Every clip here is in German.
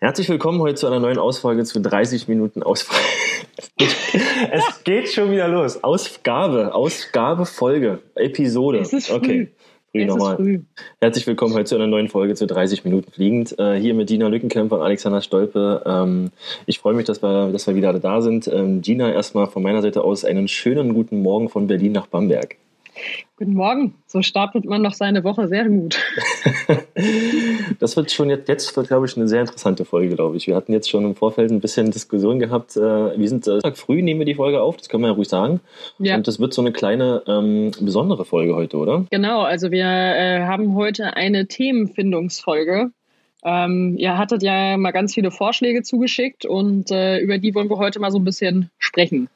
Herzlich willkommen heute zu einer neuen Ausfolge zu 30 Minuten Ausfolge. es geht schon wieder los. Ausgabe, Ausgabe, Folge, Episode. Es ist früh. Okay. Früh Es ist nochmal. früh. Herzlich willkommen heute zu einer neuen Folge zu 30 Minuten fliegend. Äh, hier mit Dina Lückenkämper und Alexander Stolpe. Ähm, ich freue mich, dass wir, dass wir wieder da sind. Ähm, Gina, erstmal von meiner Seite aus einen schönen guten Morgen von Berlin nach Bamberg. Guten Morgen. So startet man doch seine Woche sehr gut. Das wird schon jetzt, jetzt wird, glaube ich, eine sehr interessante Folge, glaube ich. Wir hatten jetzt schon im Vorfeld ein bisschen Diskussion gehabt. Äh, wir sind äh, früh, nehmen wir die Folge auf, das können wir ja ruhig sagen. Ja, Und das wird so eine kleine ähm, besondere Folge heute, oder? genau. Also wir äh, haben heute eine Themenfindungsfolge. Ähm, ihr hattet ja mal ganz viele Vorschläge zugeschickt und äh, über die wollen wir heute mal so ein bisschen sprechen.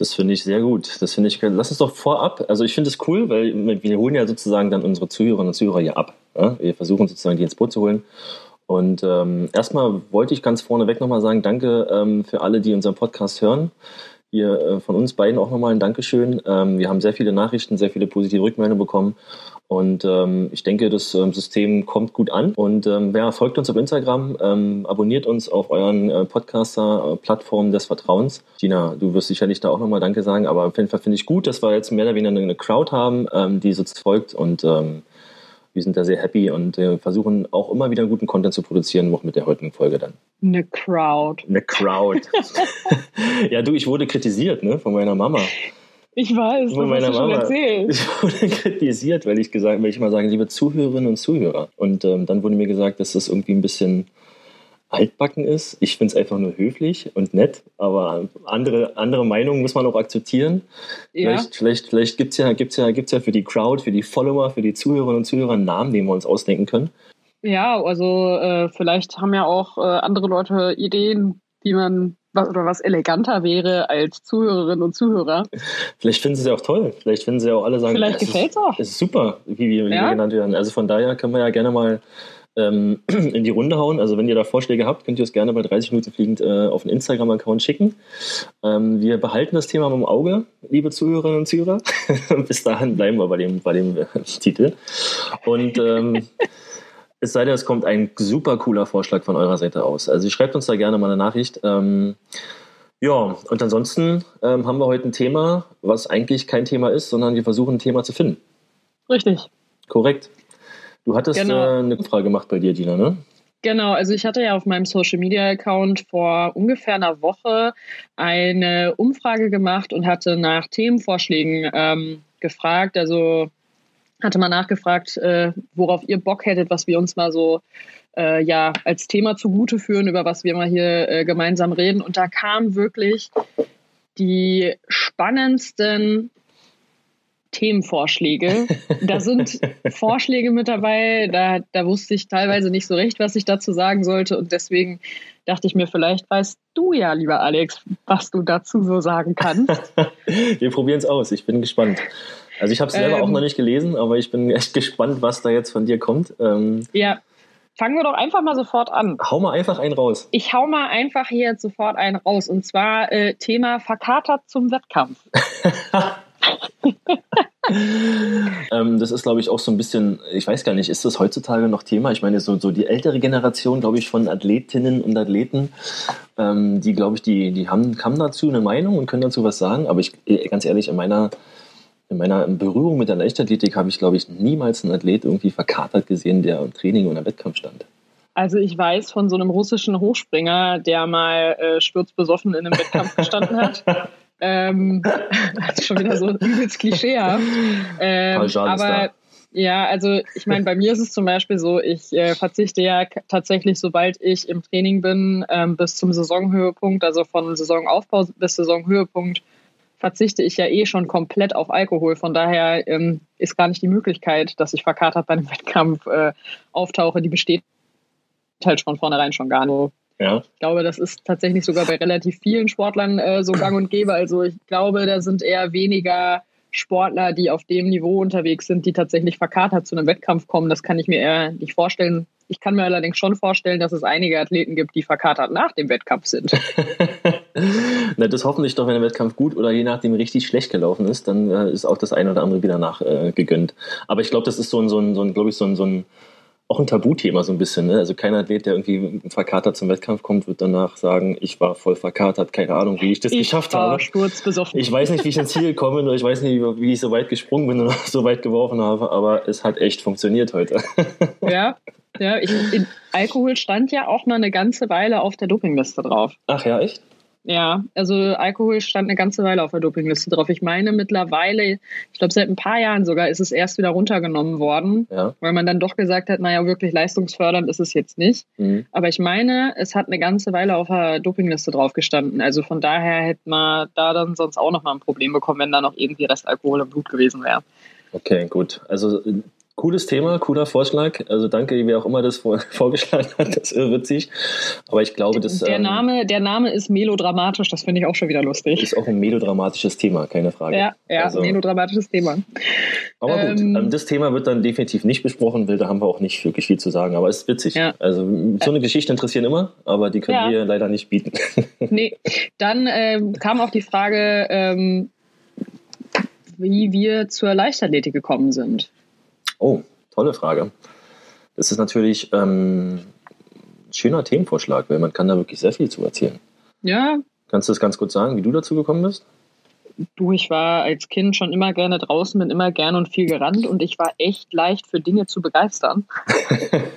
Das finde ich sehr gut. Das finde ich. Lass uns doch vorab. Also ich finde es cool, weil wir holen ja sozusagen dann unsere Zuhörerinnen und Zuhörer hier ab. Ja? Wir versuchen sozusagen die ins Boot zu holen. Und ähm, erstmal wollte ich ganz vorneweg nochmal sagen, danke ähm, für alle, die unseren Podcast hören. Hier äh, von uns beiden auch nochmal ein Dankeschön. Ähm, wir haben sehr viele Nachrichten, sehr viele positive Rückmeldungen bekommen. Und ähm, ich denke, das ähm, System kommt gut an. Und ähm, wer folgt uns auf Instagram, ähm, abonniert uns auf euren äh, Podcaster-Plattformen des Vertrauens. Gina, du wirst sicherlich da auch nochmal Danke sagen, aber auf jeden Fall finde ich gut, dass wir jetzt mehr oder weniger eine Crowd haben, ähm, die uns folgt und ähm, wir sind da sehr happy und äh, versuchen auch immer wieder guten Content zu produzieren, auch mit der heutigen Folge dann. Eine Crowd. Eine Crowd. ja, du, ich wurde kritisiert, ne, von meiner Mama. Ich weiß, Von das hast du schon Mama. erzählt. Ich wurde kritisiert, weil ich gesagt, weil ich mal sage, liebe Zuhörerinnen und Zuhörer. Und ähm, dann wurde mir gesagt, dass das irgendwie ein bisschen altbacken ist. Ich finde es einfach nur höflich und nett, aber andere, andere Meinungen muss man auch akzeptieren. Ja, Vielleicht, vielleicht, vielleicht gibt es ja, gibt's ja, gibt's ja für die Crowd, für die Follower, für die Zuhörerinnen und Zuhörer einen Namen, den wir uns ausdenken können. ja also äh, vielleicht haben ja auch äh, andere Leute Ideen, wie man was oder was eleganter wäre als Zuhörerinnen und Zuhörer. Vielleicht finden sie es ja auch toll. Vielleicht finden sie ja auch alle sagen, Vielleicht es ist- gefällt's auch. Es ist super, wie wir, wie Ja. wir genannt werden. Also von daher können wir ja gerne mal ähm, in die Runde hauen. Also wenn ihr da Vorschläge habt, könnt ihr es gerne bei 30 Minuten fliegend äh, auf den Instagram-Account schicken. Ähm, wir behalten das Thema im Auge, liebe Zuhörerinnen und Zuhörer. Bis dahin bleiben wir bei dem, bei dem äh, Titel. Und ähm, es sei denn, es kommt ein super cooler Vorschlag von eurer Seite aus. Also schreibt uns da gerne mal eine Nachricht. Ähm, ja, und ansonsten ähm, haben wir heute ein Thema, was eigentlich kein Thema ist, sondern wir versuchen ein Thema zu finden. Richtig. Korrekt. Du hattest Genau. äh, eine Frage gemacht bei dir, Gina, ne? Genau, also ich hatte ja auf meinem Social Media Account vor ungefähr einer Woche eine Umfrage gemacht und hatte nach Themenvorschlägen ähm, gefragt. Also hatte mal nachgefragt, äh, worauf ihr Bock hättet, was wir uns mal so äh, ja als Thema zugute führen, über was wir mal hier äh, gemeinsam reden. Und da kamen wirklich die spannendsten Themenvorschläge. Da sind Vorschläge mit dabei, da, da wusste ich teilweise nicht so recht, was ich dazu sagen sollte. Und deswegen dachte ich mir, vielleicht weißt du ja, lieber Alex, was du dazu so sagen kannst. Wir probieren es aus. Ich bin gespannt. Also ich habe es selber Ähm. auch noch nicht gelesen, aber ich bin echt gespannt, was da jetzt von dir kommt. Ähm, ja, fangen wir doch einfach mal sofort an. hau mal einfach einen raus. Ich hau mal einfach hier jetzt sofort einen raus. Und zwar äh, Thema verkatert zum Wettkampf. Ähm, das ist, glaube ich, auch so ein bisschen, ich weiß gar nicht, ist das heutzutage noch Thema? Ich meine, so, so die ältere Generation, glaube ich, von Athletinnen und Athleten, ähm, die, glaube ich, die, die haben, haben dazu eine Meinung und können dazu was sagen. Aber ich, äh, ganz ehrlich, in meiner, in meiner Berührung mit der Leichtathletik habe ich, glaube ich, niemals einen Athlet irgendwie verkatert gesehen, der im Training oder Wettkampf stand. Also ich weiß von so einem russischen Hochspringer, der mal äh, sturzbesoffen in einem Wettkampf gestanden hat. Ähm, das ist schon wieder so übelst klischeehaft. Ähm, aber ja, also ich meine, bei mir ist es zum Beispiel so, ich äh, verzichte ja tatsächlich, sobald ich im Training bin, ähm, bis zum Saisonhöhepunkt, also von Saisonaufbau bis Saisonhöhepunkt, verzichte ich ja eh schon komplett auf Alkohol. Von daher ähm, ist gar nicht die Möglichkeit, dass ich verkatert bei einem Wettkampf äh, auftauche, die besteht halt von vornherein schon gar nicht. Ja, Ich glaube, das ist tatsächlich sogar bei relativ vielen Sportlern äh, so gang und gäbe. Also ich glaube, da sind eher weniger Sportler, die auf dem Niveau unterwegs sind, die tatsächlich verkatert zu einem Wettkampf kommen. Das kann ich mir eher nicht vorstellen. Ich kann mir allerdings schon vorstellen, dass es einige Athleten gibt, die verkatert nach dem Wettkampf sind. Na, das hoffentlich doch, wenn der Wettkampf gut oder je nachdem richtig schlecht gelaufen ist, dann äh, ist auch das eine oder andere wieder nach äh. Aber ich glaube, das ist so ein, so ein, so ein glaube ich, so ein, so ein auch ein Tabuthema so ein bisschen. Ne? Also kein Athlet, der irgendwie verkatert zum Wettkampf kommt, wird danach sagen, ich war voll verkatert, keine Ahnung, wie ich das Ich geschafft war habe. Ich weiß nicht, wie ich ins Ziel gekommen bin oder ich weiß nicht, wie ich so weit gesprungen bin oder so weit geworfen habe, aber es hat echt funktioniert heute. Ja, ja ich, Alkohol stand ja auch mal eine ganze Weile auf der Dopingliste drauf. Ach ja, echt? Ja, also Alkohol stand eine ganze Weile auf der Dopingliste drauf. Ich meine mittlerweile, ich glaube seit ein paar Jahren sogar, ist es erst wieder runtergenommen worden, Ja. weil man dann doch gesagt hat, naja, wirklich leistungsfördernd ist es jetzt nicht. Mhm. Aber ich meine, es hat eine ganze Weile auf der Dopingliste drauf gestanden. Also von daher hätte man da dann sonst auch nochmal ein Problem bekommen, wenn da noch irgendwie Restalkohol im Blut gewesen wäre. Okay, gut. Also cooles Thema, cooler Vorschlag. Also danke, wer auch immer das vor, vorgeschlagen hat, das ist witzig. Aber ich glaube, das Der ähm, Name, der Name ist melodramatisch, das finde ich auch schon wieder lustig. ist auch ein melodramatisches Thema, keine Frage. Ja, ja, Also, melodramatisches Thema. aber gut, ähm, ähm, das Thema wird dann definitiv nicht besprochen, weil da haben wir auch nicht wirklich viel zu sagen. Aber es ist witzig. Ja. Also so eine Geschichte interessieren immer, aber die können Ja. wir leider nicht bieten. Nee, dann ähm, kam auch die Frage, ähm, wie wir zur Leichtathletik gekommen sind. Oh, tolle Frage. Das ist natürlich ähm, ein schöner Themenvorschlag, weil man kann da wirklich sehr viel zu erzählen. Ja, Kannst du das ganz kurz sagen, wie du dazu gekommen bist? du, ich war als Kind schon immer gerne draußen, bin immer gerne und viel gerannt und ich war echt leicht für Dinge zu begeistern.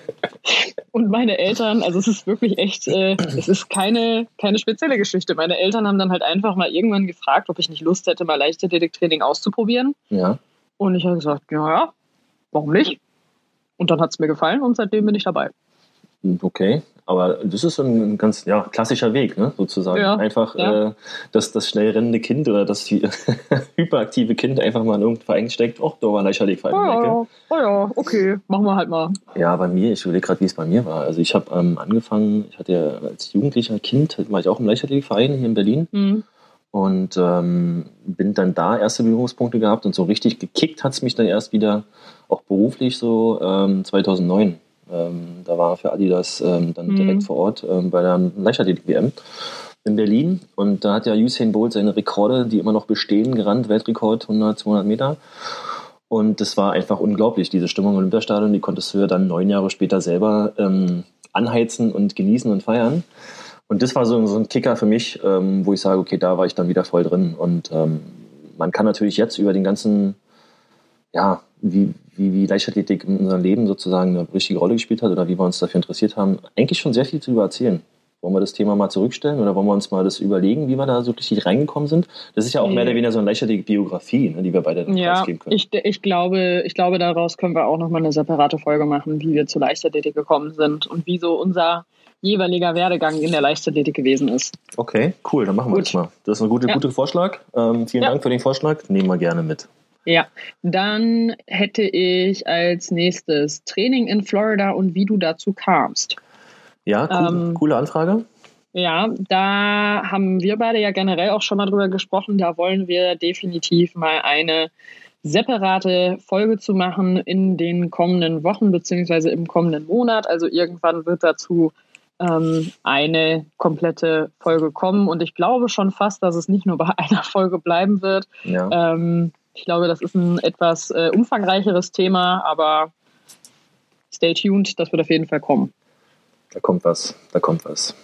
und meine Eltern, also es ist wirklich echt, äh, es ist keine, keine spezielle Geschichte. Meine Eltern haben dann halt einfach mal irgendwann gefragt, ob ich nicht Lust hätte, mal Leichtathletiktraining auszuprobieren. Ja. Und ich habe gesagt, ja, ja, warum nicht? Und dann hat es mir gefallen und seitdem bin ich dabei. Okay, aber das ist ein ganz ja, klassischer Weg, ne? sozusagen. Ja, einfach ja. Äh, dass das schnell rennende Kind oder das hy- hyperaktive Kind einfach mal in irgendeinen Verein steckt. Oh, da war um die Ecke. Oh ja, oh ja, okay, machen wir halt mal. Ja, bei mir, ich überlege gerade, wie es bei mir war. Also ich habe ähm, angefangen, ich hatte ja als jugendlicher Kind, war ich auch im Leichtathletikverein hier in Berlin Hm. Und ähm, bin dann da erste Berührungspunkte gehabt und so richtig gekickt hat es mich dann erst wieder, auch beruflich so ähm, 2009. Ähm, da war für Adidas ähm, dann Mhm. direkt vor Ort ähm, bei der Leichtathletik-WM in Berlin und da hat ja Usain Bolt seine Rekorde, die immer noch bestehen, gerannt, Weltrekord 100, 200 Meter. Und das war einfach unglaublich, diese Stimmung im Olympiastadion, die konntest du ja dann neun Jahre später selber ähm, anheizen und genießen und feiern. Und das war so, so ein Kicker für mich, ähm, wo ich sage, okay, da war ich dann wieder voll drin. Und ähm, man kann natürlich jetzt über den ganzen, ja, wie, wie, wie Leichtathletik in unserem Leben sozusagen eine richtige Rolle gespielt hat oder wie wir uns dafür interessiert haben, eigentlich schon sehr viel darüber erzählen. Wollen wir das Thema mal zurückstellen oder wollen wir uns mal das überlegen, wie wir da so richtig reingekommen sind? Das ist ja auch mehr oder weniger so eine Leichtathletik-Biografie, ne, die wir beide Ja, preisgeben können. ich, ich, glaube, ich glaube, daraus können wir auch nochmal eine separate Folge machen, wie wir zur Leichtathletik gekommen sind und wie so unser jeweiliger Werdegang in der Leichtathletik gewesen ist. Okay, cool, dann machen wir Gut. das mal. Das ist ein guter, Ja. guter Vorschlag. Ähm, vielen Ja. Dank für den Vorschlag. Nehmen wir gerne mit. Ja, dann hätte ich als nächstes Training in Florida und wie du dazu kamst. Ja, cool, Ähm, coole Anfrage. Ja, da haben wir beide ja generell auch schon mal drüber gesprochen. Da wollen wir definitiv mal eine separate Folge zu machen in den kommenden Wochen beziehungsweise im kommenden Monat. Also irgendwann wird dazu ähm, eine komplette Folge kommen. Und ich glaube schon fast, dass es nicht nur bei einer Folge bleiben wird. Ja. Ähm, ich glaube, das ist ein etwas äh, umfangreicheres Thema, aber stay tuned, das wird auf jeden Fall kommen. Da kommt was, da kommt was.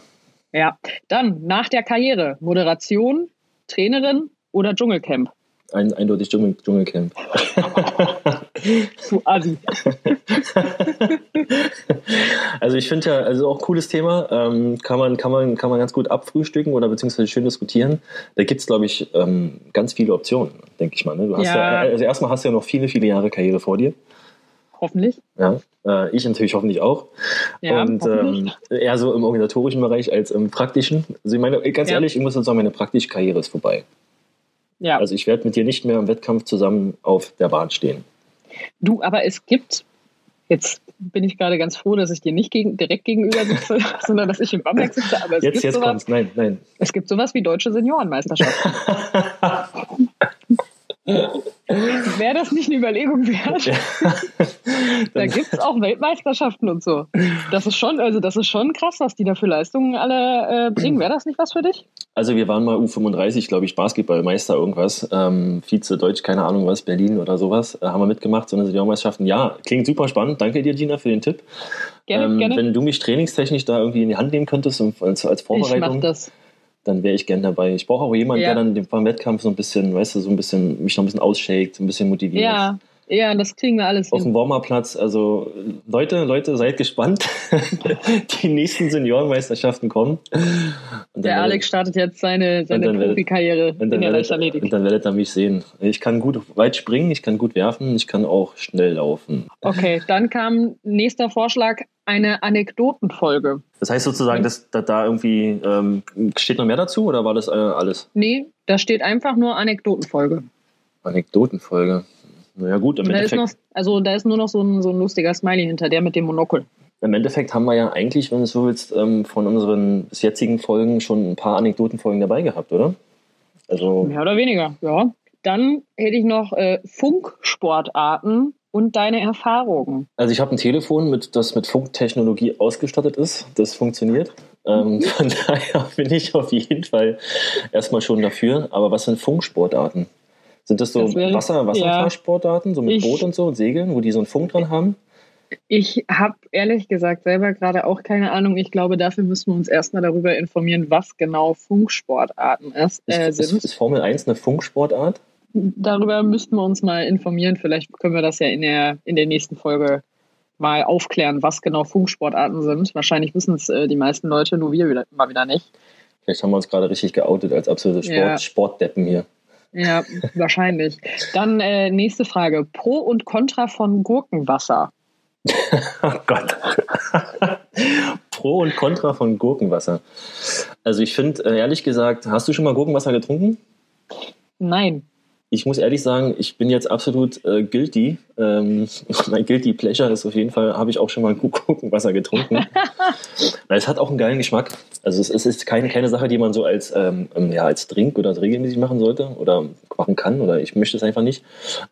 Ja, dann nach der Karriere Moderation, Trainerin oder Dschungelcamp. Ein, eindeutig Dschungel, Dschungelcamp. Du Assi. also ich finde ja, also auch cooles Thema, ähm, kann, man, kann, man, kann man ganz gut abfrühstücken oder beziehungsweise schön diskutieren. Da gibt es, glaube ich, ähm, ganz viele Optionen, denke ich mal. Ne? Du hast ja. Ja. also erstmal hast du ja noch viele, viele Jahre Karriere vor dir. Hoffentlich. Ja, äh, ich natürlich hoffentlich auch. Ja, und ähm, hoffentlich. eher so im organisatorischen Bereich als im praktischen. Also ich meine, ganz Ja. ehrlich, ich muss jetzt sagen, meine praktische Karriere ist vorbei. Ja. Also ich werde mit dir nicht mehr im Wettkampf zusammen auf der Bahn stehen. Du, aber es gibt, jetzt bin ich gerade ganz froh, dass ich dir nicht gegen, direkt gegenüber sitze, sondern dass ich im Bamberg sitze. Aber es, Jetzt, gibt jetzt sowas, kommt's. Nein, nein. es gibt sowas wie deutsche Seniorenmeisterschaft. wäre das nicht eine Überlegung wert? da gibt es auch Weltmeisterschaften und so. Das ist schon, also das ist schon krass, was die da für Leistungen alle äh, bringen. Wäre das nicht was für dich? Also wir waren mal U35, glaube ich, Basketballmeister irgendwas, ähm, Vize Deutsch, keine Ahnung was, Berlin oder sowas, äh, haben wir mitgemacht, so eine Seniormeisterschaften. Ja, klingt super spannend. Danke dir, Gina, für den Tipp. Gerne, ähm, gerne. Wenn du mich trainingstechnisch da irgendwie in die Hand nehmen könntest als, als Vorbereitung. Ich mach das dann wäre ich gern dabei. Ich brauche auch jemanden, ja. der dann beim Wettkampf so ein bisschen, weißt du, so ein bisschen, mich noch ein bisschen ausshakt, ein bisschen motiviert. Ja, ja, das kriegen wir alles Auf dem Warmer-Platz. Also Leute, Leute, seid gespannt. die nächsten Seniorenmeisterschaften kommen. Der Alex startet jetzt seine, seine Profikarriere in der Leichtathletik. Und dann werdet ihr mich sehen. Ich kann gut weit springen, ich kann gut werfen, ich kann auch schnell laufen. Okay, dann kam nächster Vorschlag, eine Anekdotenfolge. Das heißt sozusagen, dass, dass da irgendwie ähm, steht noch mehr dazu oder war das äh, alles? Nee, da steht einfach nur Anekdotenfolge. Anekdotenfolge. Naja, gut, im da Endeffekt. Noch, also da ist nur noch so ein, so ein lustiger Smiley hinter der mit dem Monokel. Im Endeffekt haben wir ja eigentlich, wenn du so willst, ähm, von unseren bis jetzigen Folgen schon ein paar Anekdotenfolgen dabei gehabt, oder? Also Mehr oder weniger, ja. Dann hätte ich noch äh, Funksportarten und deine Erfahrungen. Also ich habe ein Telefon, mit, das mit Funktechnologie ausgestattet ist. Das funktioniert. Ähm, mhm. von daher bin ich auf jeden Fall erstmal schon dafür. Aber was sind Funksportarten? Sind das so das wäre, Wasser, Wasserfahrsportarten, ja. so mit ich, Boot und so und Segeln, wo die so einen Funk dran haben? Ich habe ehrlich gesagt selber gerade auch keine Ahnung. Ich glaube, dafür müssen wir uns erstmal darüber informieren, was genau Funksportarten ist, äh, sind. Ist, ist Formel 1 eine Funksportart? Darüber müssten wir uns mal informieren. Vielleicht können wir das ja in der, in der nächsten Folge mal aufklären, was genau Funksportarten sind. Wahrscheinlich wissen es äh, die meisten Leute, nur wir wieder, mal wieder nicht. Vielleicht haben wir uns gerade richtig geoutet als absolute Sport, ja. Sportdeppen hier. Ja, wahrscheinlich. Dann äh, nächste Frage. Pro und Contra von Gurkenwasser. oh Gott. Pro und Contra von Gurkenwasser. Also ich finde, äh, ehrlich gesagt, hast du schon mal Gurkenwasser getrunken? Nein ich muss ehrlich sagen, ich bin jetzt absolut äh, guilty. Ähm, mein guilty pleasure ist auf jeden Fall, habe ich auch schon mal Gurkenwasser getrunken. es hat auch einen geilen Geschmack. Also es, es ist keine, keine Sache, die man so als, ähm, ähm, ja, als Drink oder regelmäßig machen sollte oder machen kann oder ich möchte es einfach nicht.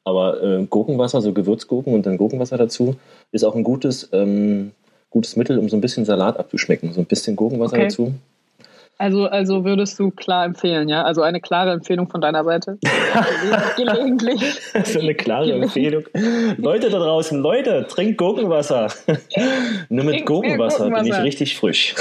Aber äh, Gurkenwasser, so Gewürzgurken und dann Gurkenwasser dazu, ist auch ein gutes, ähm, gutes Mittel, um so ein bisschen Salat abzuschmecken. So ein bisschen Gurkenwasser okay. dazu. Also, also würdest du klar empfehlen, ja? Also eine klare Empfehlung von deiner Seite. Gelegentlich. so eine klare Empfehlung. Leute da draußen, Leute, trinkt Gurkenwasser. nur mit Gurkenwasser, Gurkenwasser, bin ich richtig frisch.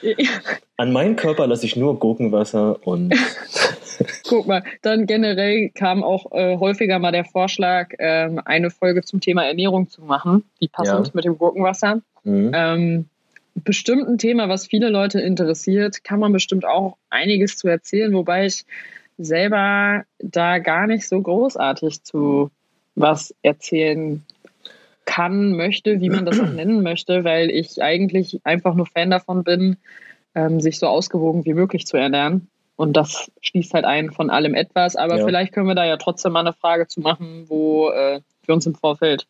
An meinen Körper lasse ich nur Gurkenwasser und. Guck mal, dann generell kam auch äh, häufiger mal der Vorschlag, ähm, eine Folge zum Thema Ernährung zu machen, die passend ja. mit dem Gurkenwasser. Mhm. Ähm, bestimmt ein Thema, was viele Leute interessiert, kann man bestimmt auch einiges zu erzählen, wobei ich selber da gar nicht so großartig zu was erzählen kann, möchte, wie man das auch nennen möchte, weil ich eigentlich einfach nur Fan davon bin, ähm, sich so ausgewogen wie möglich zu ernähren. Und das schließt halt ein von allem etwas. Aber ja. vielleicht können wir da ja trotzdem mal eine Frage zu machen, wo äh, wir uns im Vorfeld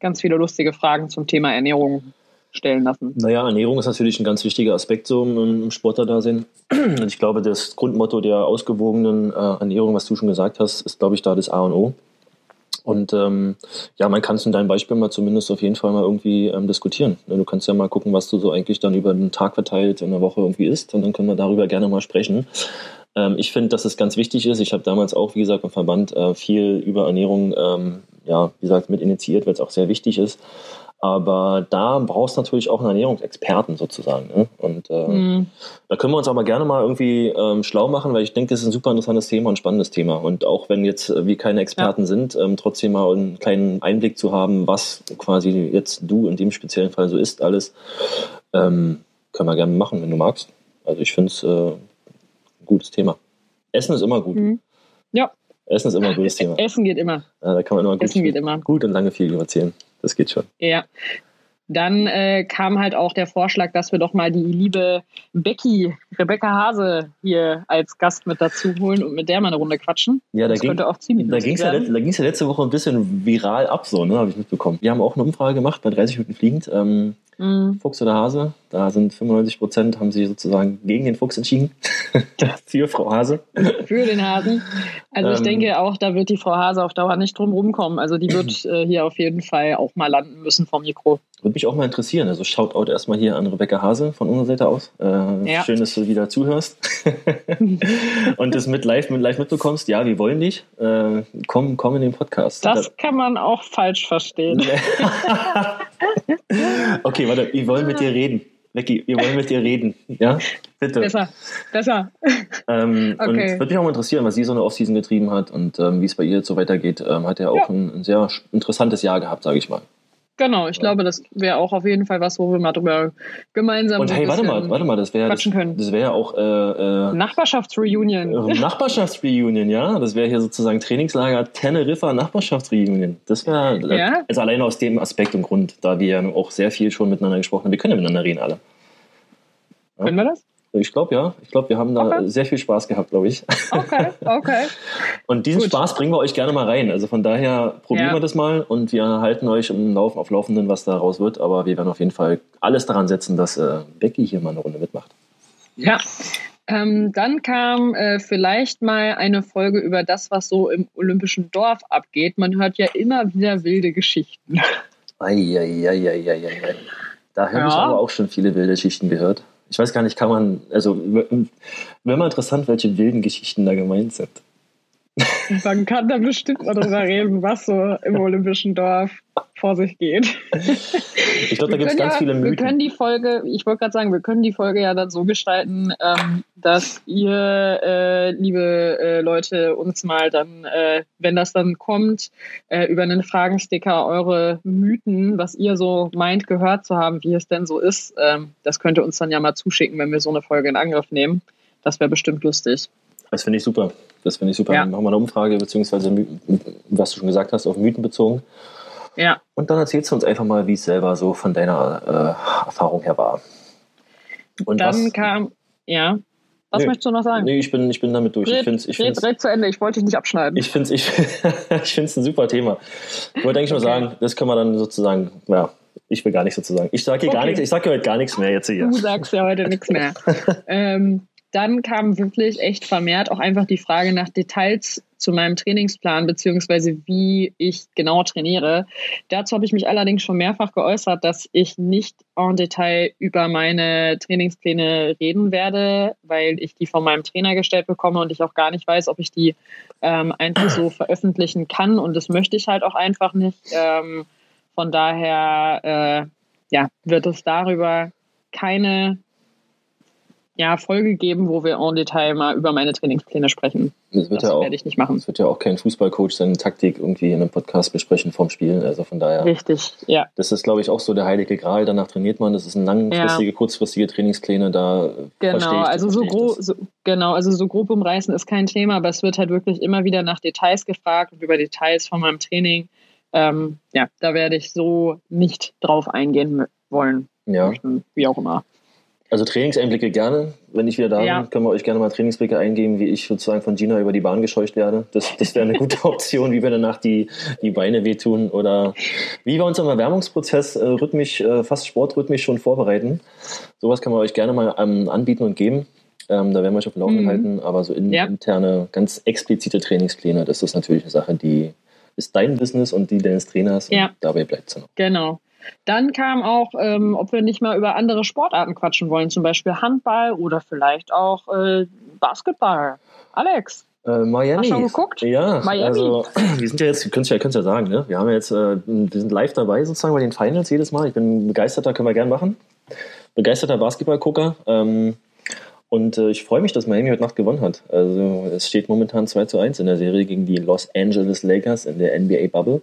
ganz viele lustige Fragen zum Thema Ernährung stellen lassen. Naja, Ernährung ist natürlich ein ganz wichtiger Aspekt so im, im Sportler-Dasein. Und ich glaube, das Grundmotto der ausgewogenen äh, Ernährung, was du schon gesagt hast, ist, glaube ich, da das A und O. Und ähm, ja, man kann es in deinem Beispiel mal zumindest auf jeden Fall mal irgendwie ähm, diskutieren. Du kannst ja mal gucken, was du so eigentlich dann über den Tag verteilt in der Woche irgendwie isst und dann können wir darüber gerne mal sprechen. Ähm, ich finde, dass es ganz wichtig ist. Ich habe damals auch, wie gesagt, im Verband äh, viel über Ernährung, ähm, ja, wie gesagt, mit initiiert, weil es auch sehr wichtig ist. Aber da brauchst du natürlich auch einen Ernährungsexperten sozusagen. Ne? Und äh, mhm. da können wir uns aber gerne mal irgendwie ähm, schlau machen, weil ich denke, das ist ein super interessantes Thema und spannendes Thema. Und auch wenn jetzt äh, wir keine Experten ja. sind, ähm, trotzdem mal einen kleinen Einblick zu haben, was quasi jetzt du in dem speziellen Fall so isst, alles, ähm, können wir gerne machen, wenn du magst. Also ich finde es äh, ein gutes Thema. Essen ist immer gut. Mhm. Ja. Essen ist immer ein gutes Thema. Essen geht immer. Ja, da kann man immer gut, Essen geht immer. gut und lange viel erzählen. Das geht schon. Ja. Dann äh, kam halt auch der Vorschlag, dass wir doch mal die liebe Becky, Rebecca Hase, hier als Gast mit dazu holen und mit der mal eine Runde quatschen. Ja, da das ging, könnte auch ziemlich da ging es ja, ja letzte Woche ein bisschen viral ab, so, ne, habe ich mitbekommen. Wir haben auch eine Umfrage gemacht bei 30 Minuten fliegend. Ähm, mm. Fuchs oder Hase? Da sind 95 Prozent, haben sich sozusagen gegen den Fuchs entschieden. Für Frau Hase. Für den Hasen. Also ich ähm, denke auch, da wird die Frau Hase auf Dauer nicht drum rumkommen. Also die wird äh, hier auf jeden Fall auch mal landen müssen vom Mikro. Würde mich auch mal interessieren. Also Shoutout erstmal hier an Rebecca Hase von unserer Seite aus. Äh, ja. Schön, dass du wieder zuhörst und das mit live, mit live mitbekommst. Ja, wir wollen dich. Äh, komm, komm in den Podcast. Das kann man auch falsch verstehen. okay, warte, wir wollen mit dir reden. Becky, wir wollen mit dir reden. Ja, bitte. Besser, besser. Ähm, okay. Und würde mich auch mal interessieren, was sie so eine Offseason getrieben hat und ähm, wie es bei ihr jetzt so weitergeht. Ähm, hat ja auch ja. Ein, ein, sehr interessantes Jahr gehabt, sage ich mal. Genau, ich ja. glaube, das wäre auch auf jeden Fall was, wo wir mal drüber gemeinsam Und hey, warte mal, warte mal, das wäre das, das wäre ja auch äh, äh, Nachbarschaftsreunion. Äh, Nachbarschaftsreunion, ja, das wäre hier sozusagen Trainingslager Teneriffa Nachbarschaftsreunion. Das wäre ja? also alleine aus dem Aspekt und Grund, da wir ja auch sehr viel schon miteinander gesprochen haben. Wir können ja miteinander reden alle. Ja? Können wir das? Ich glaube ja. Ich glaube, wir haben da okay. sehr viel Spaß gehabt, glaube ich. Okay, okay. und diesen Gut. Spaß bringen wir euch gerne mal rein. Also von daher probieren ja. wir das mal und wir halten euch im Lauf, auf Laufenden, was daraus wird. Aber wir werden auf jeden Fall alles daran setzen, dass äh, Becky hier mal eine Runde mitmacht. Ja. Ähm, dann kam äh, vielleicht mal eine Folge über das, was so im olympischen Dorf abgeht. Man hört ja immer wieder wilde Geschichten. Eieieiei. Da habe ja. ich aber auch schon viele wilde Geschichten gehört. Ich weiß gar nicht, kann man, also wäre mal interessant, welche wilden Geschichten da gemeint sind. Man kann da bestimmt mal drüber reden, was so im Olympischen Dorf vor sich geht. Ich glaube, da gibt es ganz ja, viele Mythen. Wir können die Folge, ich wollte gerade sagen, wir können die Folge ja dann so gestalten, ähm, dass ihr, äh, liebe äh, Leute, uns mal dann, äh, wenn das dann kommt, äh, über einen Fragensticker eure Mythen, was ihr so meint, gehört zu haben, wie es denn so ist, ähm, das könnt ihr uns dann ja mal zuschicken, wenn wir so eine Folge in Angriff nehmen. Das wäre bestimmt lustig. Das finde ich super. Das finde ich super. Ja. Dann machen wir eine Umfrage, beziehungsweise, was du schon gesagt hast, auf Mythen bezogen. Ja. Und dann erzählst du uns einfach mal, wie es selber so von deiner äh, Erfahrung her war. Und dann was, kam, ja. Was nee, möchtest du noch sagen? Nee, ich bin, ich bin damit durch. Red, ich find's, ich find's, red zu Ende, ich wollte dich nicht abschneiden. Ich finde es ich, ich find's ein super Thema. Ich wollte eigentlich okay. nur sagen, das können wir dann sozusagen, ja, ich will gar nichts sozusagen. Ich sage hier okay. gar nichts, ich sage heute gar nichts mehr jetzt hier. Du sagst ja heute nichts mehr. ähm, dann kam wirklich echt vermehrt auch einfach die Frage nach Details zu meinem Trainingsplan beziehungsweise wie ich genau trainiere. Dazu habe ich mich allerdings schon mehrfach geäußert, dass ich nicht en Detail über meine Trainingspläne reden werde, weil ich die von meinem Trainer gestellt bekomme und ich auch gar nicht weiß, ob ich die ähm, einfach so veröffentlichen kann und das möchte ich halt auch einfach nicht. Ähm, von daher äh, ja, wird es darüber keine ja, Folge geben, wo wir en Detail mal über meine Trainingspläne sprechen. Das, wird das ja auch, werde ich nicht machen. Es wird ja auch kein Fußballcoach seine Taktik irgendwie in einem Podcast besprechen vorm Spielen. Also von daher. Richtig, ja. Das ist, glaube ich, auch so der heilige Gral. Danach trainiert man. Das ist ein langfristige, ja. kurzfristige Trainingspläne. Da genau, ich, also so grob, so, genau, also so grob umreißen ist kein Thema, aber es wird halt wirklich immer wieder nach Details gefragt und über Details von meinem Training. Ähm, ja, da werde ich so nicht drauf eingehen wollen. Ja. Wie auch immer. Also Trainingseinblicke gerne. Wenn ich wieder da ja. bin, können wir euch gerne mal Trainingsblicke eingeben, wie ich sozusagen von Gina über die Bahn gescheucht werde. Das, das wäre eine gute Option, wie wir danach die, die Beine wehtun oder wie wir uns im Erwärmungsprozess äh, rhythmisch, äh, fast sportrhythmisch schon vorbereiten. Sowas kann man euch gerne mal ähm, anbieten und geben. Ähm, da werden wir euch auf dem Laufenden mhm. halten. Aber so in, ja. interne, ganz explizite Trainingspläne, das ist natürlich eine Sache, die ist dein Business und die deines Trainers. Ja. Und dabei bleibt es noch. Genau. Dann kam auch, ähm, ob wir nicht mal über andere Sportarten quatschen wollen, zum Beispiel Handball oder vielleicht auch äh, Basketball. Alex. Äh, Miami. Hast du schon geguckt? Ja, Miami. also wir sind ja jetzt, könnt ihr ja, ja sagen, ne? wir haben ja jetzt, äh, wir sind live dabei sozusagen bei den Finals jedes Mal. Ich bin begeisterter, können wir gerne machen. Begeisterter Basketballgucker. Ähm, und äh, ich freue mich, dass Miami heute Nacht gewonnen hat. Also es steht momentan 2 zu 1 in der Serie gegen die Los Angeles Lakers in der NBA Bubble.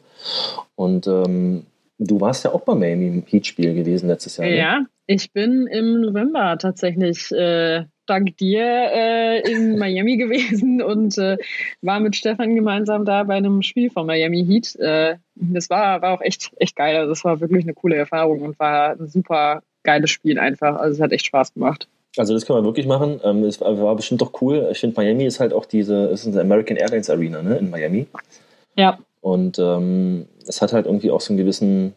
Und ähm, Du warst ja auch beim Miami Heat Spiel gewesen letztes Jahr. Ne? Ja, ich bin im November tatsächlich äh, dank dir äh, in Miami gewesen und äh, war mit Stefan gemeinsam da bei einem Spiel von Miami Heat. Äh, das war, war auch echt, echt geil. Also das war wirklich eine coole Erfahrung und war ein super geiles Spiel einfach. Also es hat echt Spaß gemacht. Also das kann man wirklich machen. Ähm, es war bestimmt doch cool. Ich finde Miami ist halt auch diese, es ist eine American Airlines Arena ne, in Miami. Ja. Und ähm, es hat halt irgendwie auch so einen gewissen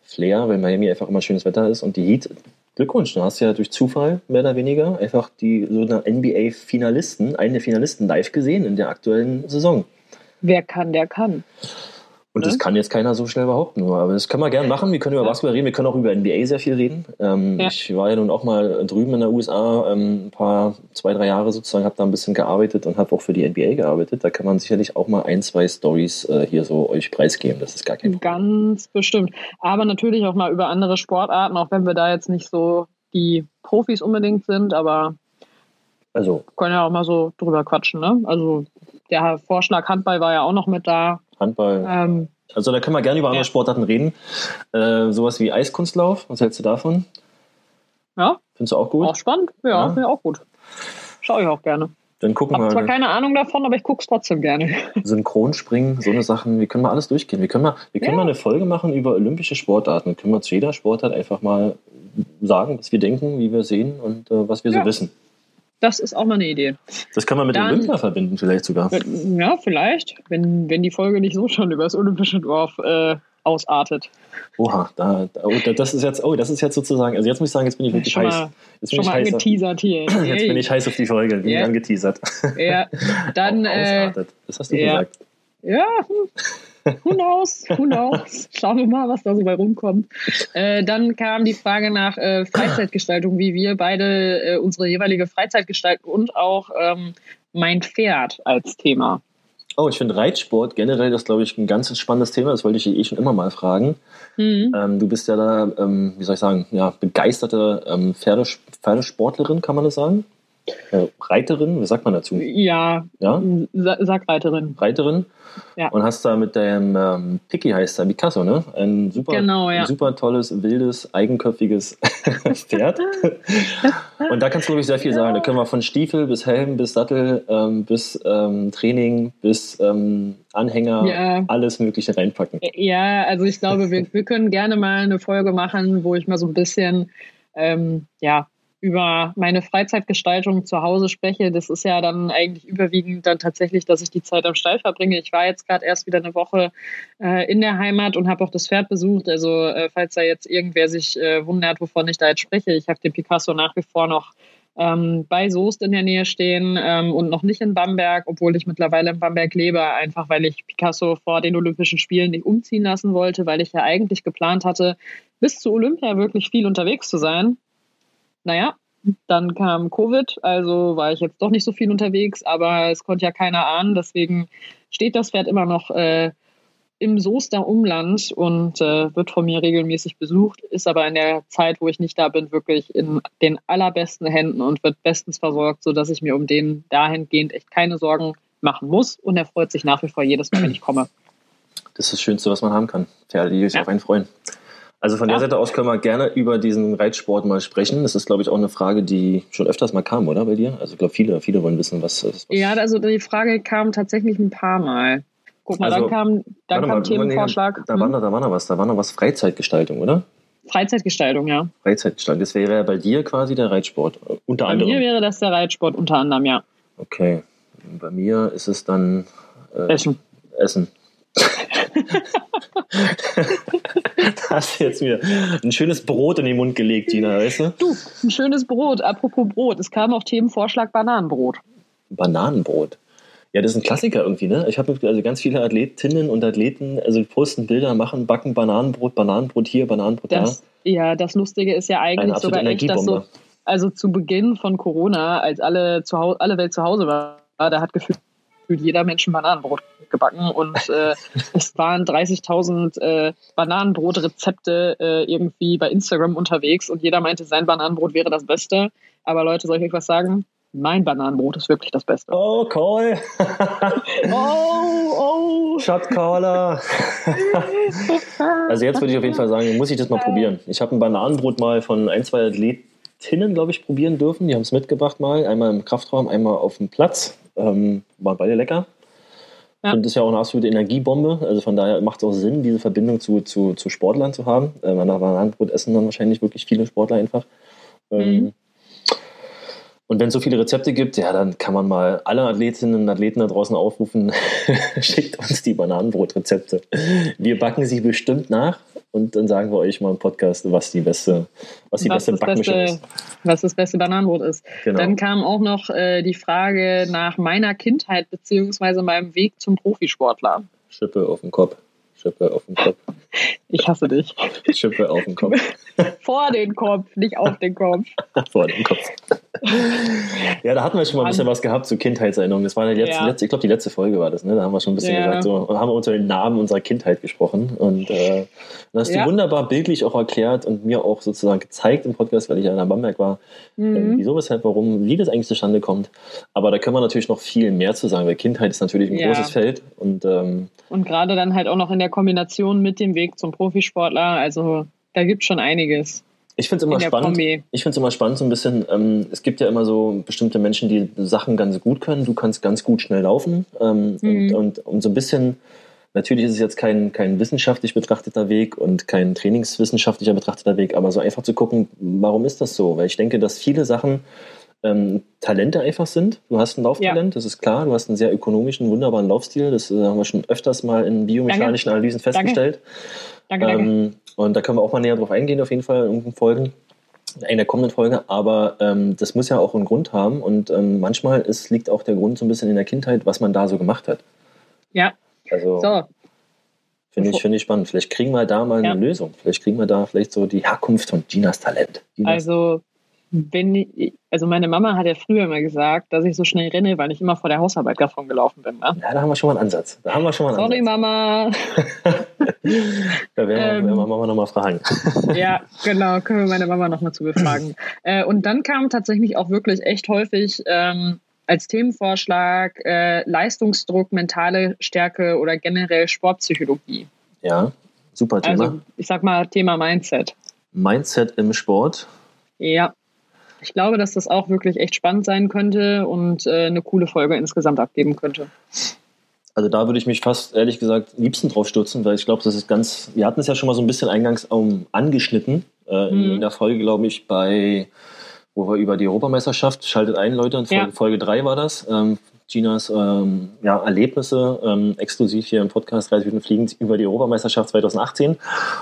Flair, weil Miami einfach immer schönes Wetter ist und die Heat Glückwunsch, du hast ja durch Zufall mehr oder weniger einfach die so NBA-Finalisten, einen der Finalisten live gesehen in der aktuellen Saison. Wer kann, der kann. Und das kann jetzt keiner so schnell behaupten. Aber das können wir gerne machen. Wir können über Basketball reden. Wir können auch über NBA sehr viel reden. Ähm, ja. Ich war ja nun auch mal drüben in der USA ähm, ein paar, zwei, drei Jahre sozusagen, habe da ein bisschen gearbeitet und habe auch für die NBA gearbeitet. Da kann man sicherlich auch mal ein, zwei Stories äh, hier so euch preisgeben. Das ist gar kein Problem. Ganz bestimmt. Aber natürlich auch mal über andere Sportarten, auch wenn wir da jetzt nicht so die Profis unbedingt sind, aber also können ja auch mal so drüber quatschen. Ne? Also der Vorschlag Handball war ja auch noch mit da. Handball. Ähm, also da können wir gerne über andere ja. Sportarten reden. Äh, sowas wie Eiskunstlauf, was hältst du davon? Ja. Findest du auch gut? Auch spannend? Ja, ja. auch gut. Schaue ich auch gerne. Dann gucken ich wir. Ich habe zwar keine Ahnung davon, aber ich gucke es trotzdem gerne. Synchronspringen, so eine Sachen, wir können mal alles durchgehen. Wir können mal, wir können ja. mal eine Folge machen über olympische Sportarten. Dann können wir zu jeder Sportart einfach mal sagen, was wir denken, wie wir sehen und äh, was wir so wissen. Das ist auch mal eine Idee. Das kann man mit Dann, Olympia verbinden, vielleicht sogar. Ja, vielleicht, wenn, wenn die Folge nicht so schon über das olympische Dorf äh, ausartet. Oha, da, da, oh, das ist jetzt, oh, das ist jetzt sozusagen, also jetzt muss ich sagen, jetzt bin ich wirklich schon heiß. Mal, jetzt bin schon ich mal heiß angeteasert hier. Jetzt bin ich heiß auf die Folge, bin yeah. angeteasert. Ja, dann. Äh, das hast du ja. gesagt. Ja, hm. Who knows? Who knows? Schauen wir mal, was da so bei rumkommt. Äh, dann kam die Frage nach äh, Freizeitgestaltung, wie wir beide äh, unsere jeweilige Freizeit gestalten und auch ähm, mein Pferd als Thema. Oh, ich finde Reitsport generell das, glaube ich, ein ganz spannendes Thema. Das wollte ich eh schon immer mal fragen. Mhm. Ähm, du bist ja da, ähm, wie soll ich sagen, ja, begeisterte ähm, Pferdes Pferdesportlerin, kann man das sagen? Äh, Reiterin, wie sagt man dazu? Ja, ja? sag Reiterin. Reiterin. Ja. Und hast da mit dem ähm, Picky heißt er, Picasso, ne? Ein super, genau, ja. super tolles, wildes, eigenköpfiges Pferd. und da kannst du, glaube ich, sehr viel sagen. Da können wir von Stiefel bis Helm, bis Sattel, ähm, bis ähm, Training, bis ähm, Anhänger, ja. alles Mögliche reinpacken. Ja, also ich glaube, wir, wir können gerne mal eine Folge machen, wo ich mal so ein bisschen ähm, ja, über meine Freizeitgestaltung zu Hause spreche, das ist ja dann eigentlich überwiegend dann tatsächlich, dass ich die Zeit am Stall verbringe. Ich war jetzt gerade erst wieder eine Woche äh, in der Heimat und habe auch das Pferd besucht. Also äh, falls da jetzt irgendwer sich äh, wundert, wovon ich da jetzt spreche, ich habe den Picasso nach wie vor noch ähm, bei Soest in der Nähe stehen ähm, und noch nicht in Bamberg, obwohl ich mittlerweile in Bamberg lebe, einfach weil ich Picasso vor den Olympischen Spielen nicht umziehen lassen wollte, weil ich ja eigentlich geplant hatte, bis zu Olympia wirklich viel unterwegs zu sein. Naja, dann kam Covid, also war ich jetzt doch nicht so viel unterwegs, aber es konnte ja keiner ahnen. Deswegen steht das Pferd immer noch äh, im Soester Umland und äh, wird von mir regelmäßig besucht, ist aber in der Zeit, wo ich nicht da bin, wirklich in den allerbesten Händen und wird bestens versorgt, sodass ich mir um den dahingehend echt keine Sorgen machen muss. Und er freut sich nach wie vor jedes Mal, wenn ich komme. Das ist das Schönste, was man haben kann. Pferde, die sich ja. auf einen freuen. Also von der Seite aus können wir gerne über diesen Reitsport mal sprechen. Das ist, glaube ich, auch eine Frage, die schon öfters mal kam, oder bei dir? Also ich glaube, viele, viele wollen wissen, was, was Ja, also die Frage kam tatsächlich ein paar Mal. Guck mal, also, dann kam, dann kam mal, Themenvorschlag. Da, hm? war noch, da war noch was, da war noch was Freizeitgestaltung, oder? Freizeitgestaltung, ja. Freizeitgestaltung. Das wäre ja bei dir quasi der Reitsport, unter bei anderem. Bei mir wäre das der Reitsport unter anderem, ja. Okay. Bei mir ist es dann äh, Essen. Essen. Da hast du jetzt mir ein schönes Brot in den Mund gelegt, Gina, weißt du? Du, ein schönes Brot. Apropos Brot. Es kam auch Themenvorschlag Bananenbrot. Bananenbrot. Ja, das ist ein Klassiker irgendwie, ne? Ich habe also ganz viele Athletinnen und Athleten, also posten Bilder, machen, backen Bananenbrot, Bananenbrot hier, Bananenbrot das, da. Ja, das Lustige ist ja eigentlich sogar echt, dass so, also zu Beginn von Corona, als alle, zu Hause, alle Welt zu Hause war, da hat gefühlt jeder Mensch ein Bananenbrot gebacken und äh, es waren 30.000 äh, Bananenbrotrezepte äh, irgendwie bei Instagram unterwegs und jeder meinte, sein Bananenbrot wäre das Beste. Aber Leute, soll ich euch was sagen? Mein Bananenbrot ist wirklich das Beste. Oh, Call. oh, oh. Shotcaller. also jetzt würde ich auf jeden Fall sagen, muss ich das mal probieren. Ich habe ein Bananenbrot mal von ein, zwei Athletinnen, glaube ich, probieren dürfen. Die haben es mitgebracht mal. Einmal im Kraftraum, einmal auf dem Platz. Ähm, waren beide lecker. Ja. Und das ist ja auch eine absolute Energiebombe. Also von daher macht es auch Sinn, diese Verbindung zu, zu, zu Sportlern zu haben. Äh, nach Bananenbrot essen dann wahrscheinlich wirklich viele Sportler einfach. Ähm, mhm. Und wenn es so viele Rezepte gibt, ja, dann kann man mal alle Athletinnen und Athleten da draußen aufrufen, schickt uns die Bananenbrotrezepte. Wir backen sie bestimmt nach und dann sagen wir euch mal im Podcast, was die beste, was die was beste Backmischung beste, ist. Was das beste Bananenbrot ist. Genau. Dann kam auch noch äh, die Frage nach meiner Kindheit beziehungsweise meinem Weg zum Profisportler. Schippe auf den Kopf. Schippe auf den Kopf. Ich hasse dich. Schippe auf den Kopf. Vor den Kopf, nicht auf den Kopf. Vor den Kopf. ja, da hatten wir schon mal ein bisschen was gehabt zu Kindheitserinnerungen. Das war die letzte, ja. letzte ich glaube, die letzte Folge war das, ne? Da haben wir schon ein bisschen ja. gesagt, so, haben wir unter den Namen unserer Kindheit gesprochen. Und äh, dann hast ja. du wunderbar bildlich auch erklärt und mir auch sozusagen gezeigt im Podcast, weil ich ja in Bamberg war, mhm. äh, wieso, weshalb, warum, wie das eigentlich zustande kommt. Aber da können wir natürlich noch viel mehr zu sagen, weil Kindheit ist natürlich ein großes Feld. Und, ähm, und gerade dann halt auch noch in der Kombination mit dem Weg zum Profisportler. Also da gibt es schon einiges. Ich finde es immer spannend. Kombi. Ich finde es immer spannend, so ein bisschen. Ähm, es gibt ja immer so bestimmte Menschen, die Sachen ganz gut können. Du kannst ganz gut schnell laufen. Ähm, mhm. und, und, und, so ein bisschen, natürlich ist es jetzt kein, kein wissenschaftlich betrachteter Weg und kein trainingswissenschaftlicher betrachteter Weg, aber so einfach zu gucken, warum ist das so? Weil ich denke, dass viele Sachen ähm, Talente einfach sind. Du hast ein Lauftalent, ja. das ist klar. Du hast einen sehr ökonomischen, wunderbaren Laufstil. Das äh, haben wir schon öfters mal in biomechanischen Danke. Analysen festgestellt. Danke, danke. Ähm, und da können wir auch mal näher drauf eingehen, auf jeden Fall in irgendeinen Folgen, in der kommenden Folge. Aber ähm, das muss ja auch einen Grund haben. Und ähm, manchmal ist, liegt auch der Grund so ein bisschen in der Kindheit, was man da so gemacht hat. Ja. Also, so. Finde ich, find ich spannend. Vielleicht kriegen wir da mal eine ja. Lösung. Vielleicht kriegen wir da vielleicht so die Herkunft von Ginas Talent. Ginas also wenn ich, also meine Mama hat ja früher immer gesagt, dass ich so schnell renne, weil ich immer vor der Hausarbeit davon gelaufen bin. Ne? Ja, da haben wir schon mal einen Ansatz. Da haben wir schon mal einen Sorry, Ansatz. Mama. da werden wir, ähm, wir Mama nochmal fragen. ja, genau, können wir meine Mama nochmal zu befragen. äh, und dann kam tatsächlich auch wirklich echt häufig ähm, als Themenvorschlag äh, Leistungsdruck, mentale Stärke oder generell Sportpsychologie. Ja, super Thema. Also, ich sag mal Thema Mindset. Mindset im Sport. Ja, ich glaube, dass das auch wirklich echt spannend sein könnte und äh, eine coole Folge insgesamt abgeben könnte. Also da würde ich mich fast ehrlich gesagt liebsten drauf stürzen, weil ich glaube, das ist ganz, wir hatten es ja schon mal so ein bisschen eingangs um, angeschnitten äh, in, mhm. in, der Folge, glaube ich, bei, wo wir über die Europameisterschaft, schaltet ein, Leute, in Folge, ja. Folge 3 war das, ähm, Ginas ähm, ja, Erlebnisse ähm, exklusiv hier im Podcast 30 Minuten fliegend über die Europameisterschaft 2018.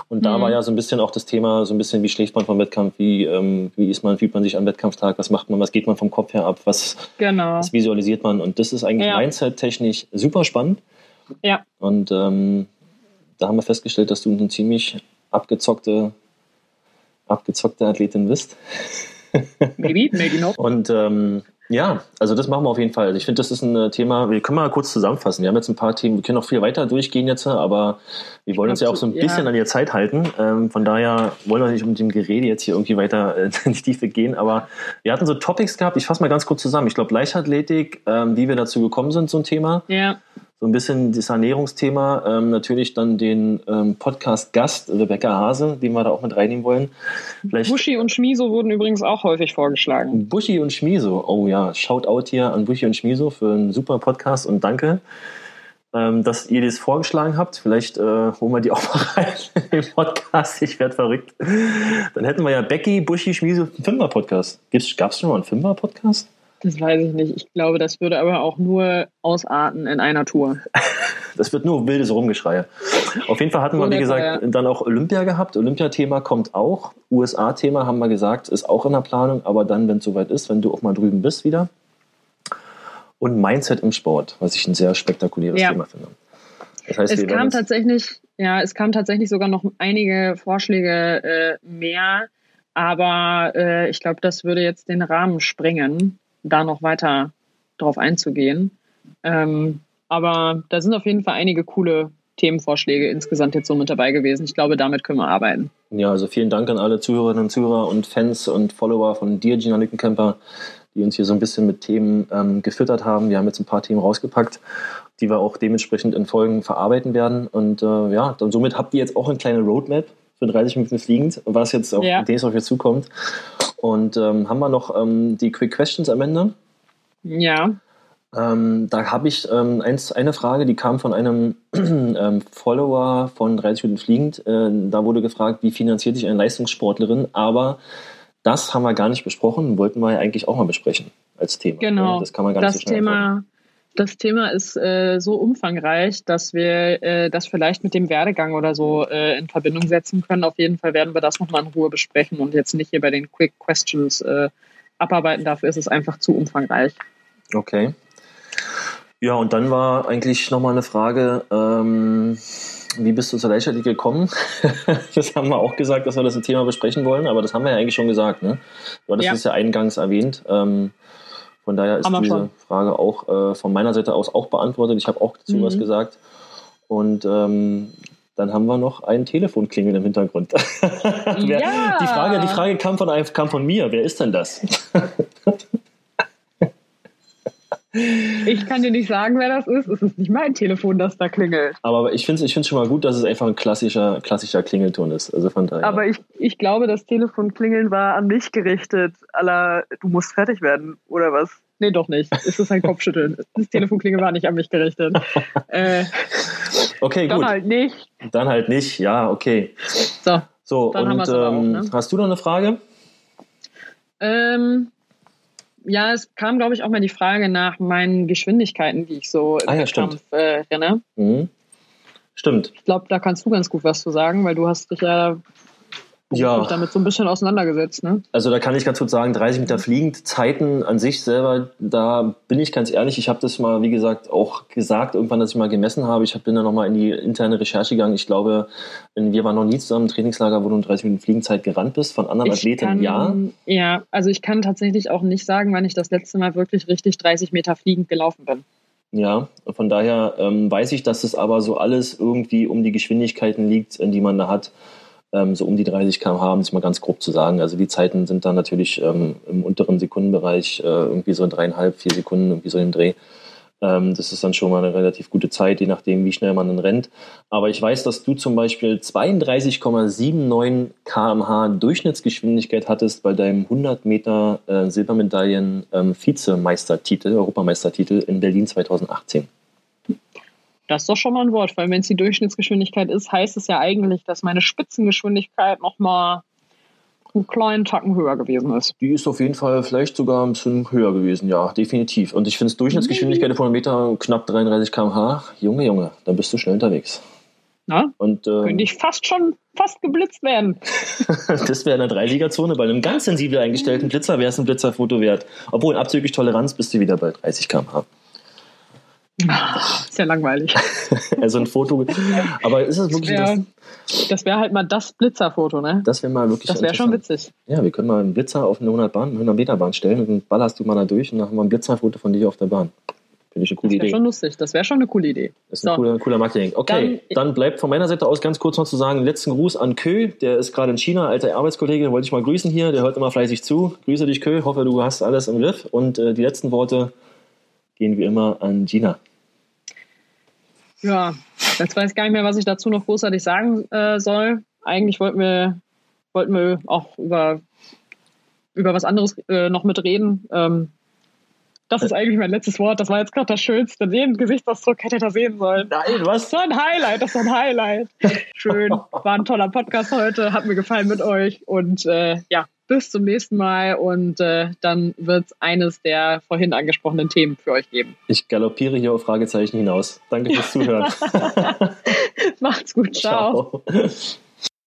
Und da mhm. war ja so ein bisschen auch das Thema, so ein bisschen, wie schläft man vom Wettkampf, wie, ähm, wie ist man, fühlt man sich am Wettkampftag, was macht man, was geht man vom Kopf her ab, was, genau. was visualisiert man. Und das ist eigentlich ja. mindset-technisch super spannend. Ja. Und ähm, da haben wir festgestellt, dass du eine ziemlich abgezockte, abgezockte Athletin bist. Maybe, maybe not. Und ähm, ja, also das machen wir auf jeden Fall. Also ich finde, das ist ein äh, Thema, wir können mal kurz zusammenfassen. Wir haben jetzt ein paar Themen, wir können noch viel weiter durchgehen jetzt, aber wir wollen uns ja auch so ein bisschen ja. an die Zeit halten. Ähm, von daher wollen wir nicht um dem Gerede jetzt hier irgendwie weiter äh, in die Tiefe gehen, aber wir hatten so Topics gehabt, ich fasse mal ganz kurz zusammen. Ich glaube, Leichtathletik, ähm, wie wir dazu gekommen sind, so ein Thema. Ja so ein bisschen das Ernährungsthema, ähm, natürlich dann den ähm, Podcast-Gast Rebecca Hase, den wir da auch mit reinnehmen wollen. Vielleicht Buschi und Schmiso wurden übrigens auch häufig vorgeschlagen. Buschi und Schmiso, oh ja, Shoutout hier an Buschi und Schmiso für einen super Podcast und danke, ähm, dass ihr das vorgeschlagen habt. Vielleicht äh, holen wir die auch mal rein im Podcast, ich werde verrückt. Dann hätten wir ja Becky, Buschi, Schmiso, Fünfer-Podcast. Gab es schon mal einen Fünfer-Podcast? Das weiß ich nicht. Ich glaube, das würde aber auch nur ausarten in einer Tour. Das wird nur wildes Rumgeschrei. Auf jeden Fall hatten wir, wie gesagt, dann auch Olympia gehabt. Olympia-Thema kommt auch. USA-Thema haben wir gesagt, ist auch in der Planung, aber dann, wenn es soweit ist, wenn du auch mal drüben bist wieder. Und Mindset im Sport, was ich ein sehr spektakuläres ja. Thema finde. Das heißt, es kam tatsächlich, ja, es kam tatsächlich sogar noch einige Vorschläge äh, mehr, aber äh, ich glaube, das würde jetzt den Rahmen sprengen da noch weiter drauf einzugehen. Ähm, aber da sind auf jeden Fall einige coole Themenvorschläge insgesamt jetzt so mit dabei gewesen. Ich glaube, damit können wir arbeiten. Ja, also vielen Dank an alle Zuhörerinnen und Zuhörer und Fans und Follower von dir, Gina Lückenkämper, die uns hier so ein bisschen mit Themen ähm, gefüttert haben. Wir haben jetzt ein paar Themen rausgepackt, die wir auch dementsprechend in Folgen verarbeiten werden. Und äh, ja, dann somit habt ihr jetzt auch eine kleine Roadmap für 30 Minuten fliegend, was jetzt auf, ja. demnächst auf euch zukommt. Und ähm, haben wir noch ähm, die Quick Questions am Ende? Ja. Ähm, da habe ich ähm, eins, eine Frage, die kam von einem ähm, Follower von 30 Minuten Fliegend. Äh, da wurde gefragt, wie finanziert sich eine Leistungssportlerin? Aber das haben wir gar nicht besprochen, wollten wir ja eigentlich auch mal besprechen als Thema. Genau. Das kann man gar das nicht so Thema, antworten. Das Thema ist äh, so umfangreich, dass wir äh, das vielleicht mit dem Werdegang oder so äh, in Verbindung setzen können. Auf jeden Fall werden wir das nochmal in Ruhe besprechen und jetzt nicht hier bei den Quick Questions äh, abarbeiten. Dafür ist es einfach zu umfangreich. Okay. Ja, und dann war eigentlich nochmal eine Frage, ähm, wie bist du zur Leichtathletik gekommen? das haben wir auch gesagt, dass wir das ein Thema besprechen wollen, aber das haben wir ja eigentlich schon gesagt. Ne? Du hattest Ja. es ja eingangs erwähnt. Ähm, von daher ist diese schon. Frage auch äh, von meiner Seite aus auch beantwortet. Ich habe auch dazu Mhm. was gesagt. Und ähm, dann haben wir noch ein Telefonklingeln im Hintergrund. Wer, Ja. die, Frage, die Frage kam von, kam von mir. Wer ist denn das? Ich kann dir nicht sagen, wer das ist. Es ist nicht mein Telefon, das da klingelt. Aber ich finde es ich find's schon mal gut, dass es einfach ein klassischer, klassischer Klingelton ist. Also von daher. Aber ich, ich glaube, das Telefonklingeln war an mich gerichtet. Aller, du musst fertig werden, oder was? Nee, doch nicht. Es ist ein Kopfschütteln. Das Telefonklingeln war nicht an mich gerichtet. Äh, okay, dann gut. halt nicht. Dann halt nicht. Ja, okay. So. So, Dann haben und auch, ähm, ne? hast du noch eine Frage? Ähm, ja, es kam, glaube ich, auch mal die Frage nach meinen Geschwindigkeiten, die ich so im Ah ja, Wettkampf äh, renne. Mhm. Stimmt. Ich glaube, da kannst du ganz gut was zu sagen, weil du hast dich ja, Ja. beruflich damit so ein bisschen auseinandergesetzt, ne? Also da kann ich ganz kurz sagen, 30 Meter fliegend, Zeiten an sich selber, da bin ich ganz ehrlich, ich habe das mal, wie gesagt, auch gesagt, irgendwann, dass ich mal gemessen habe. Ich bin da nochmal in die interne Recherche gegangen. Ich glaube, wir waren noch nie zusammen im Trainingslager, wo du in 30 Minuten Fliegenzeit gerannt bist, von anderen Athleten, ja. Ja, also ich kann tatsächlich auch nicht sagen, wann ich das letzte Mal wirklich richtig 30 Meter fliegend gelaufen bin. Ja, von daher ähm, weiß ich, dass es aber so alles irgendwie um die Geschwindigkeiten liegt, die man da hat. Ähm, so um die 30 km/h, um es mal ganz grob zu sagen. Also die Zeiten sind dann natürlich ähm, im unteren Sekundenbereich, äh, irgendwie so in dreieinhalb, vier Sekunden, irgendwie so im Dreh. Ähm, das ist dann schon mal eine relativ gute Zeit, je nachdem, wie schnell man dann rennt. Aber ich weiß, dass du zum Beispiel 32,79 km/h Durchschnittsgeschwindigkeit hattest bei deinem 100 Meter äh, Silbermedaillen ähm, Vizemeistertitel, Europameistertitel in Berlin 2018. Das ist doch schon mal ein Wort, weil wenn es die Durchschnittsgeschwindigkeit ist, heißt es ja eigentlich, dass meine Spitzengeschwindigkeit nochmal einen kleinen Tacken höher gewesen ist. Die ist auf jeden Fall vielleicht sogar ein bisschen höher gewesen, ja, definitiv. Und ich finde es Durchschnittsgeschwindigkeit von einem Meter knapp 33 km/h. Junge, Junge, da bist du schnell unterwegs. Na? Und ähm, Könnte ich fast schon fast geblitzt werden. das wäre in der 30er-Zone. Bei einem ganz sensibel eingestellten Blitzer wäre es ein Blitzerfoto wert. Obwohl, abzüglich Toleranz bist du wieder bei 30 km/h. Ist ja langweilig. Also ein Foto. Aber ist es wirklich. Ja. Das, Das wäre halt mal das Blitzerfoto, ne? das wäre mal wirklich. Das wäre schon witzig. Ja, wir können mal einen Blitzer auf eine 100 Bahn, 100 Meter Bahn stellen und dann ballerst du mal da durch und dann haben wir ein Blitzerfoto von dir auf der Bahn. Finde ich eine Das coole wäre Idee. schon lustig. Das wäre schon eine coole Idee. Das ist ein So. cooler, cooler Marketing. Okay, dann, Dann- bleibt von meiner Seite aus ganz kurz noch zu sagen, letzten Gruß an Kö, der ist gerade in China, alter Arbeitskollege, wollte ich mal grüßen hier, der hört immer fleißig zu. Grüße dich Kö, hoffe du hast alles im Griff und äh, die letzten Worte gehen wie immer an Gina. Ja, jetzt weiß ich gar nicht mehr, was ich dazu noch großartig sagen äh, soll. Eigentlich wollten wir, wollten wir auch über, über was anderes äh, noch mitreden. Ähm, das ist eigentlich mein letztes Wort. Das war jetzt gerade das Schönste. Den Gesichtsausdruck hätte er sehen sollen. Nein, was? Das war ein Highlight, das war ein Highlight. Schön, war ein toller Podcast heute, hat mir gefallen mit euch und äh, ja, bis zum nächsten Mal und äh, dann wird es eines der vorhin angesprochenen Themen für euch geben. Ich galoppiere hier auf Fragezeichen hinaus. Danke fürs Zuhören. Macht's gut, ciao. Ciao.